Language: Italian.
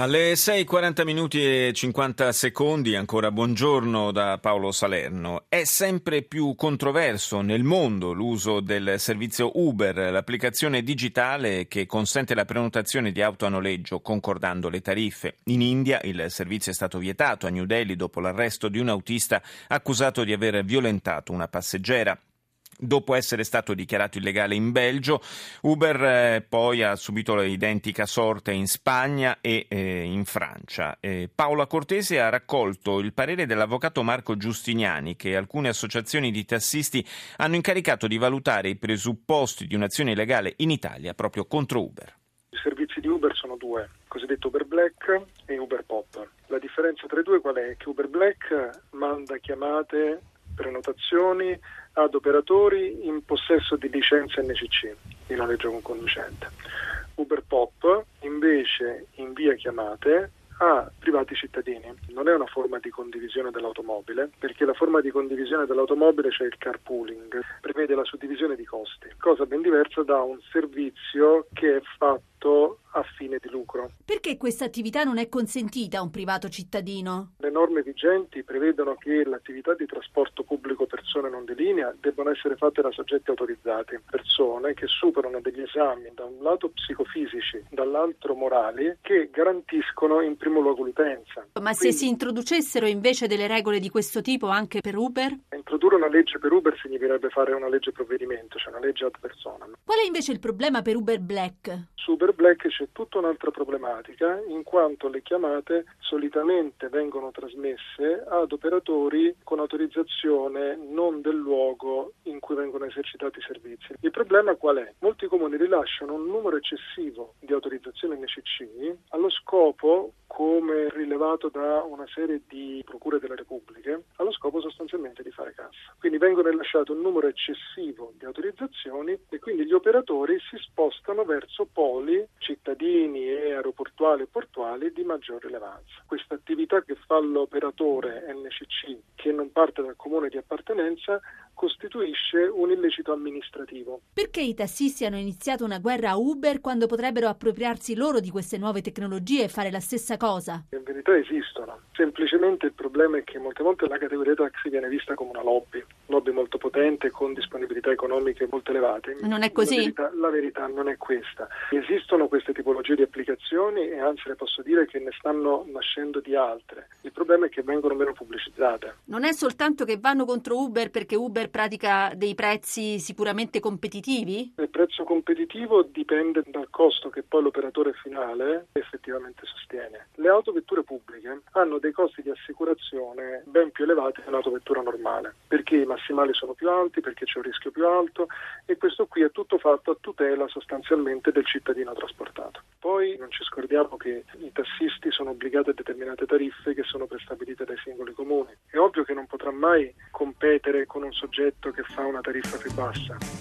Alle 6.40 minuti e 50 secondi, ancora buongiorno da Paolo Salerno. È sempre più controverso nel mondo l'uso del servizio Uber, l'applicazione digitale che consente la prenotazione di auto a noleggio concordando le tariffe. In India il servizio è stato vietato a New Delhi dopo l'arresto di un autista accusato di aver violentato una passeggera. Dopo essere stato dichiarato illegale in Belgio, Uber eh, poi ha subito l'identica sorte in Spagna e eh, in Francia. Eh, Paola Cortese ha raccolto il parere dell'avvocato Marco Giustiniani che alcune associazioni di tassisti hanno incaricato di valutare i presupposti di un'azione illegale in Italia proprio contro Uber. I servizi di Uber sono due, cosiddetto Uber Black e Uber Pop. La differenza tra i due qual è? Che Uber Black manda chiamate, prenotazioni ad operatori in possesso di licenza NCC di noleggio con conducente. Uber Pop invece invia chiamate a privati cittadini. Non è una forma di condivisione dell'automobile, perché la forma di condivisione dell'automobile, cioè il carpooling, prevede la suddivisione di costi, cosa ben diversa da un servizio che è fatto a fine di lucro. Perché questa attività non è consentita a un privato cittadino? Le norme vigenti prevedono che l'attività di trasporto pubblico persone non di linea debbano essere fatte da soggetti autorizzati, persone che superano degli esami da un lato psicofisici, dall'altro morali, che garantiscono in primo luogo l'utenza. Ma Quindi, se si introducessero invece delle regole di questo tipo anche per Uber? Introdurre una legge per Uber significherebbe fare una legge provvedimento, cioè una legge ad persona. Qual è invece il problema per Uber Black? Su Uber Black c'è tutta un'altra problematica in quanto le chiamate solitamente vengono trasmesse ad operatori con autorizzazione non del luogo in cui vengono esercitati i servizi. Il problema qual è? Molti comuni rilasciano un numero eccessivo di autorizzazioni NCC allo scopo come rilevato da una serie di procure della Repubblica, allo scopo sostanzialmente di fare cassa. Quindi vengono rilasciate un numero eccessivo di autorizzazioni e quindi gli operatori si spostano verso poli cittadini e aeroportuali e portuali di maggior rilevanza. Questa attività che fa l'operatore NCC, che non parte dal comune di appartenenza, costituisce un illecito amministrativo. Perché i tassisti hanno iniziato una guerra a Uber quando potrebbero appropriarsi loro di queste nuove tecnologie e fare la stessa cosa? In verità esistono, semplicemente il problema è che molte volte la categoria taxi viene vista come una lobby, lobby molto potente con disponibilità economiche molto elevate. Non è così? La verità, la verità non è questa. Esistono queste tipologie di applicazioni e anzi le posso dire che ne stanno nascendo di altre. Il problema è che vengono meno pubblicizzate. Non è soltanto che vanno contro Uber perché Uber pratica dei prezzi sicuramente competitivi? Il prezzo competitivo dipende dal costo che poi l'operatore finale effettivamente sostiene. Le autovetture pubbliche hanno dei costi di assicurazione ben più elevati di un'autovettura normale, perché i massimali sono più alti, perché c'è un rischio più alto e questo qui è tutto fatto a tutela sostanzialmente del cittadino trasportato. Poi non ci scordiamo che i tassisti sono obbligati a determinate tariffe che sono prestabilite dai singoli comuni. È ovvio che non potrà mai competere con un soggetto che fa una tariffa più bassa.